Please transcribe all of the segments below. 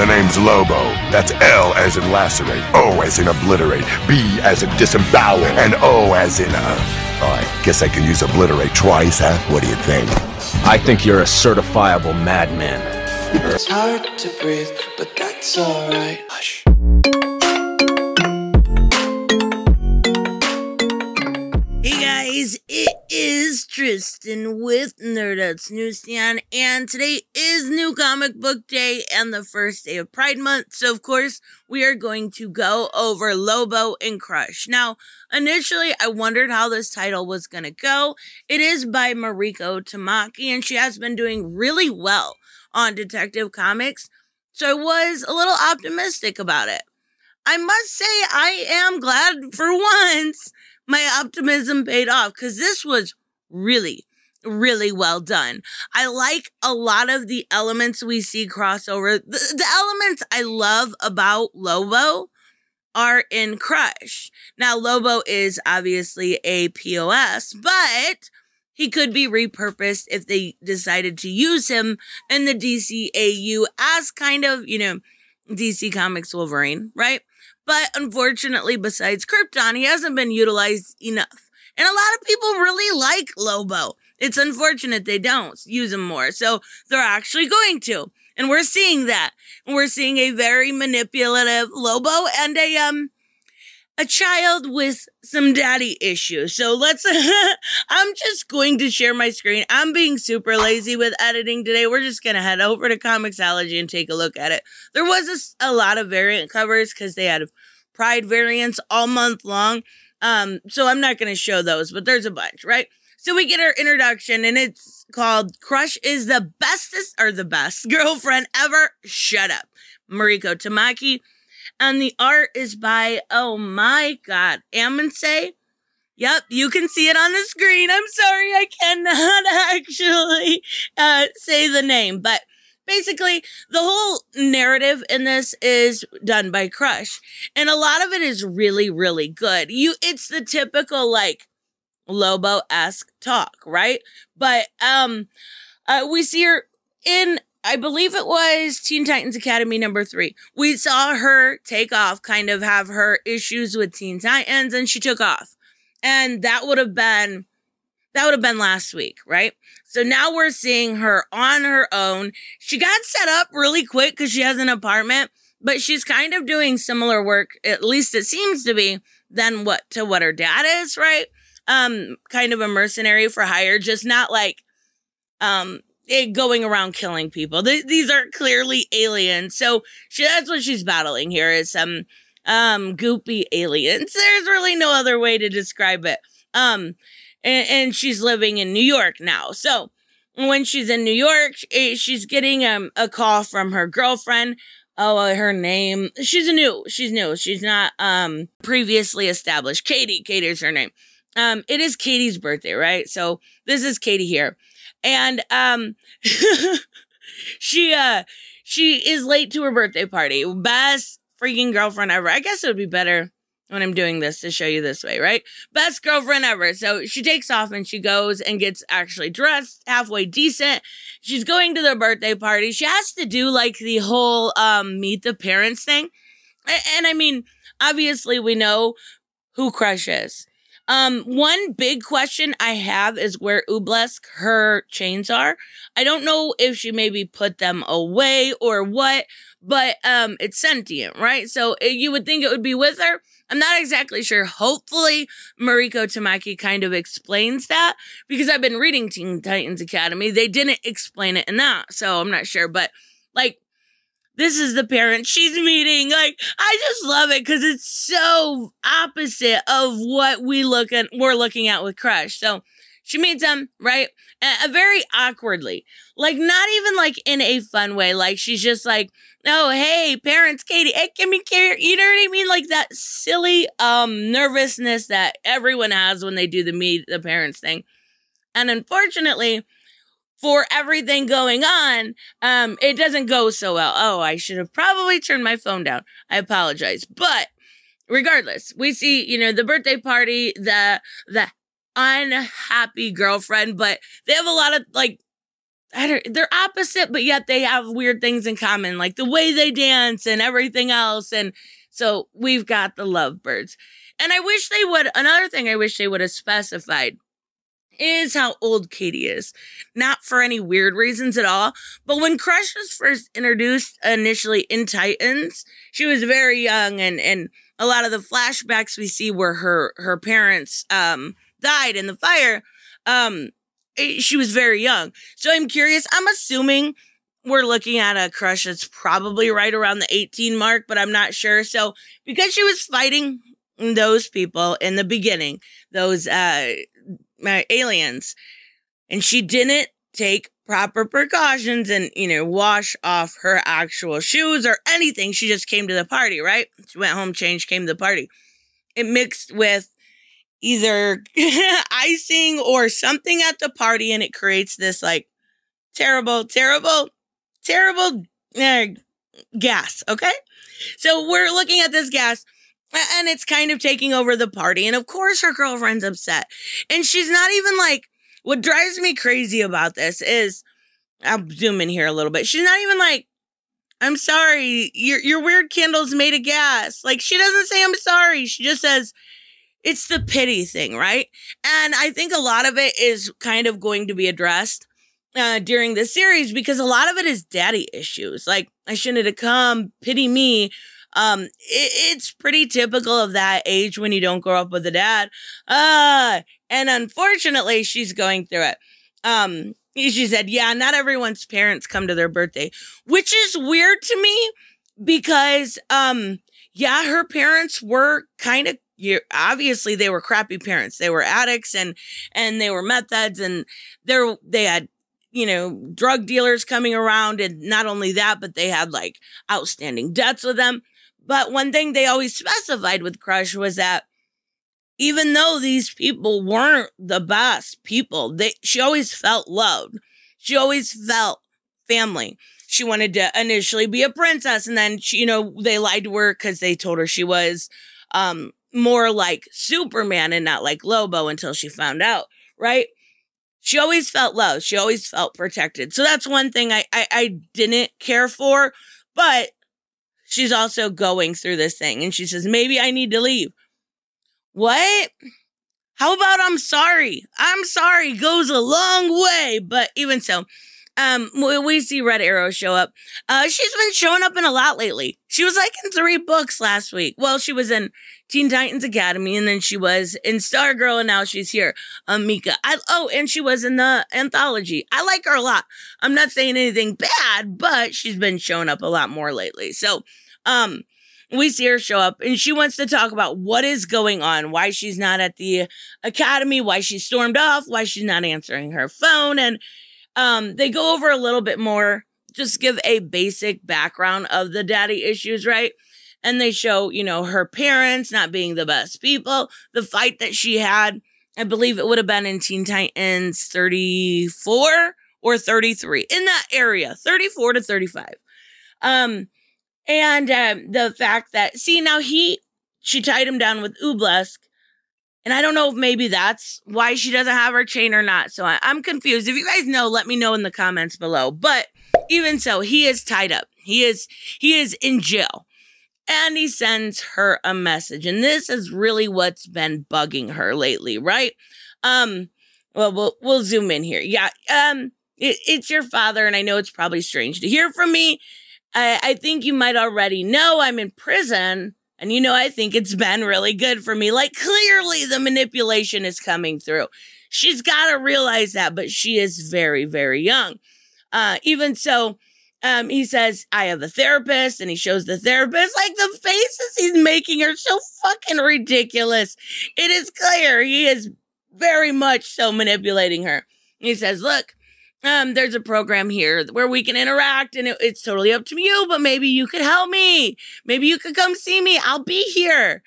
The name's Lobo. That's L as in lacerate, O as in obliterate, B as in disembowel, and O as in, uh, oh, I guess I can use obliterate twice, huh? What do you think? I think you're a certifiable madman. It's hard to breathe, but that's alright. Hush. It is Tristan with Nerdouts Newsstand, and today is New Comic Book Day and the first day of Pride Month. So, of course, we are going to go over Lobo and Crush. Now, initially, I wondered how this title was going to go. It is by Mariko Tamaki, and she has been doing really well on Detective Comics. So, I was a little optimistic about it. I must say, I am glad for once my optimism paid off because this was really, really well done. I like a lot of the elements we see crossover. The, the elements I love about Lobo are in Crush. Now, Lobo is obviously a POS, but he could be repurposed if they decided to use him in the DCAU as kind of, you know, DC Comics Wolverine, right? But unfortunately, besides Krypton, he hasn't been utilized enough. And a lot of people really like Lobo. It's unfortunate they don't use him more. So they're actually going to. And we're seeing that. We're seeing a very manipulative Lobo and a um a child with some daddy issues. So let's, I'm just going to share my screen. I'm being super lazy with editing today. We're just going to head over to Comixology and take a look at it. There was a, a lot of variant covers because they had pride variants all month long. Um, so I'm not going to show those, but there's a bunch, right? So we get our introduction and it's called Crush is the bestest or the best girlfriend ever. Shut up. Mariko Tamaki and the art is by, oh my God, Amancay. Yep, you can see it on the screen. I'm sorry, I cannot actually uh, say the name, but basically the whole narrative in this is done by Crush, and a lot of it is really, really good. You, it's the typical like Lobo esque talk, right? But um, uh, we see her in I believe it was Teen Titans Academy number three. We saw her take off, kind of have her issues with Teen Titans, and she took off. And that would have been that would have been last week, right? So now we're seeing her on her own. She got set up really quick because she has an apartment, but she's kind of doing similar work, at least it seems to be, than what to what her dad is, right? Um, kind of a mercenary for hire, just not like um going around killing people. Th- these are clearly aliens. So she, that's what she's battling here is some um goopy aliens. There's really no other way to describe it. Um and, and she's living in New York now. So when she's in New York, eh, she's getting um, a call from her girlfriend. Oh, uh, her name. She's new. She's new. She's not um previously established. Katie. Katie's her name. Um, it is Katie's birthday, right? So this is Katie here and um she uh she is late to her birthday party. Best freaking girlfriend ever. I guess it would be better when i'm doing this to show you this way right? Best girlfriend ever. So she takes off and she goes and gets actually dressed halfway decent. She's going to their birthday party. She has to do like the whole um meet the parents thing. And, and i mean obviously we know who crush is um, one big question I have is where Ooblesk her chains are. I don't know if she maybe put them away or what, but um, it's sentient, right? So uh, you would think it would be with her. I'm not exactly sure. Hopefully, Mariko Tamaki kind of explains that because I've been reading Teen Titans Academy. They didn't explain it in that, so I'm not sure. But like, this is the parent she's meeting. Like, I just love it because it's so opposite of what we look at, we're looking at with Crush. So she meets him, right? Uh, very awkwardly. Like, not even like in a fun way. Like, she's just like, oh, hey, parents, Katie, hey, give me care. You know what I mean? Like that silly, um, nervousness that everyone has when they do the meet the parents thing. And unfortunately, for everything going on, um, it doesn't go so well. Oh, I should have probably turned my phone down. I apologize. But regardless, we see, you know, the birthday party, the, the unhappy girlfriend, but they have a lot of like they're opposite, but yet they have weird things in common, like the way they dance and everything else. And so we've got the lovebirds. And I wish they would, another thing I wish they would have specified is how old Katie is. Not for any weird reasons at all, but when Crush was first introduced initially in Titans, she was very young and and a lot of the flashbacks we see where her her parents um died in the fire um she was very young. So I'm curious, I'm assuming we're looking at a crush that's probably right around the 18 mark, but I'm not sure. So because she was fighting those people in the beginning, those uh my aliens. And she didn't take proper precautions and, you know, wash off her actual shoes or anything. She just came to the party, right? She went home, changed, came to the party. It mixed with either icing or something at the party and it creates this like terrible, terrible, terrible uh, gas. Okay. So we're looking at this gas and it's kind of taking over the party. And of course, her girlfriend's upset. And she's not even like, what drives me crazy about this is, I'll zoom in here a little bit. She's not even like, I'm sorry, your, your weird candle's made of gas. Like, she doesn't say, I'm sorry. She just says, it's the pity thing, right? And I think a lot of it is kind of going to be addressed uh, during this series because a lot of it is daddy issues. Like, I shouldn't have come, pity me um, it, it's pretty typical of that age when you don't grow up with a dad. Uh, and unfortunately, she's going through it. Um, she said, yeah, not everyone's parents come to their birthday, which is weird to me because, um, yeah, her parents were kind of you obviously they were crappy parents. They were addicts and and they were meth heads and they they had you know drug dealers coming around and not only that but they had like outstanding debts with them. But one thing they always specified with Crush was that even though these people weren't the best people, they she always felt loved. She always felt family. She wanted to initially be a princess, and then she, you know they lied to her because they told her she was um, more like Superman and not like Lobo until she found out, right? She always felt loved. She always felt protected. So that's one thing I, I, I didn't care for. But she's also going through this thing and she says, maybe I need to leave. What? How about I'm sorry? I'm sorry goes a long way, but even so, um, we see Red Arrow show up. Uh, she's been showing up in a lot lately. She was like in three books last week. Well, she was in Teen Titans Academy, and then she was in Stargirl, and now she's here. Um, Mika. I, oh, and she was in the anthology. I like her a lot. I'm not saying anything bad, but she's been showing up a lot more lately. So, um, we see her show up and she wants to talk about what is going on, why she's not at the academy, why she stormed off, why she's not answering her phone. And um, they go over a little bit more, just give a basic background of the daddy issues, right? And they show, you know, her parents not being the best people, the fight that she had. I believe it would have been in Teen Titans 34 or 33 in that area, 34 to 35. Um, and um, the fact that, see, now he, she tied him down with Ooblesk. And I don't know if maybe that's why she doesn't have her chain or not. So I, I'm confused. If you guys know, let me know in the comments below. But even so, he is tied up. He is, he is in jail. And he sends her a message. And this is really what's been bugging her lately, right? Um, well, we'll, we'll zoom in here. Yeah. Um, it, it's your father. And I know it's probably strange to hear from me I, I think you might already know I'm in prison. And you know, I think it's been really good for me. Like, clearly the manipulation is coming through. She's got to realize that, but she is very, very young. Uh, even so, um, he says, I have a therapist, and he shows the therapist. Like, the faces he's making are so fucking ridiculous. It is clear he is very much so manipulating her. He says, Look, um, there's a program here where we can interact and it, it's totally up to you, but maybe you could help me. Maybe you could come see me. I'll be here.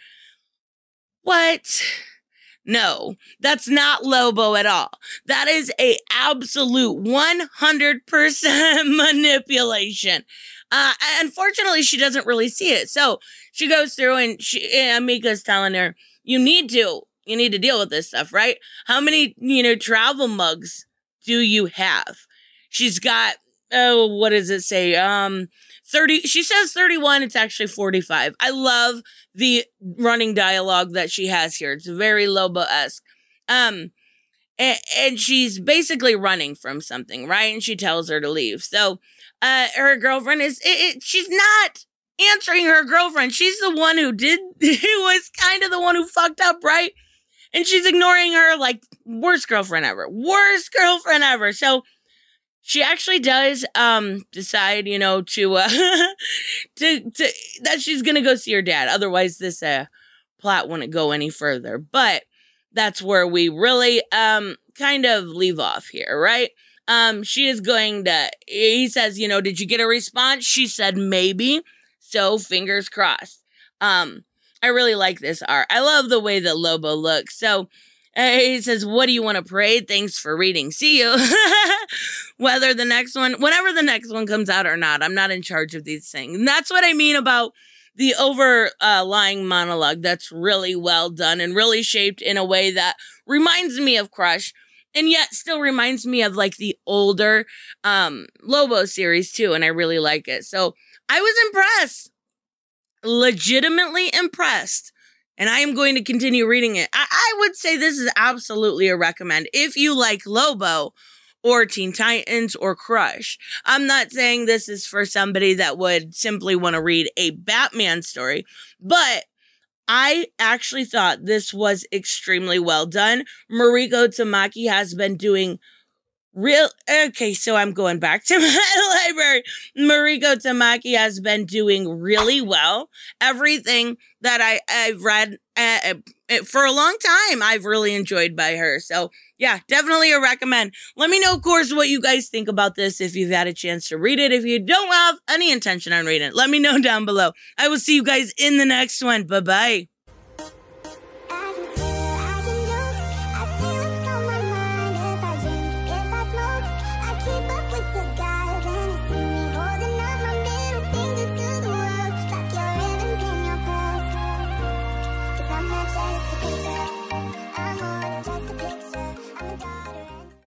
What? No, that's not Lobo at all. That is a absolute 100% manipulation. Uh, unfortunately, she doesn't really see it. So she goes through and she, Emiko's telling her, you need to, you need to deal with this stuff, right? How many, you know, travel mugs do you have? she's got oh, what does it say? Um, 30, she says 31, it's actually 45. I love the running dialogue that she has here. It's very Lobo esque. Um, and, and she's basically running from something, right? And she tells her to leave. So, uh, her girlfriend is, it, it, she's not answering her girlfriend. She's the one who did, who was kind of the one who fucked up, right? And she's ignoring her like worst girlfriend ever, worst girlfriend ever. So, she actually does um decide you know to uh to to that she's gonna go see her dad. Otherwise this uh plot wouldn't go any further. But that's where we really um kind of leave off here right? Um she is going to he says you know did you get a response? She said maybe. So fingers crossed. Um i really like this art i love the way that lobo looks so he says, What do you want to pray? Thanks for reading. See you. Whether the next one, whenever the next one comes out or not, I'm not in charge of these things. And that's what I mean about the overlying monologue that's really well done and really shaped in a way that reminds me of Crush and yet still reminds me of like the older um Lobo series too and I really like it. So I was impressed. Legitimately impressed and I am going to continue reading it. I, I, would say this is absolutely a recommend if you like Lobo or Teen Titans or Crush. I'm not saying this is for somebody that would simply want to read a Batman story, but I actually thought this was extremely well done. Mariko Tamaki has been doing Real okay, so I'm going back to my library. Mariko Tamaki has been doing really well. Everything that I I've read uh, for a long time, I've really enjoyed by her. So yeah, definitely a recommend. Let me know, of course, what you guys think about this. If you've had a chance to read it, if you don't have any intention on reading it, let me know down below. I will see you guys in the next one. Bye bye.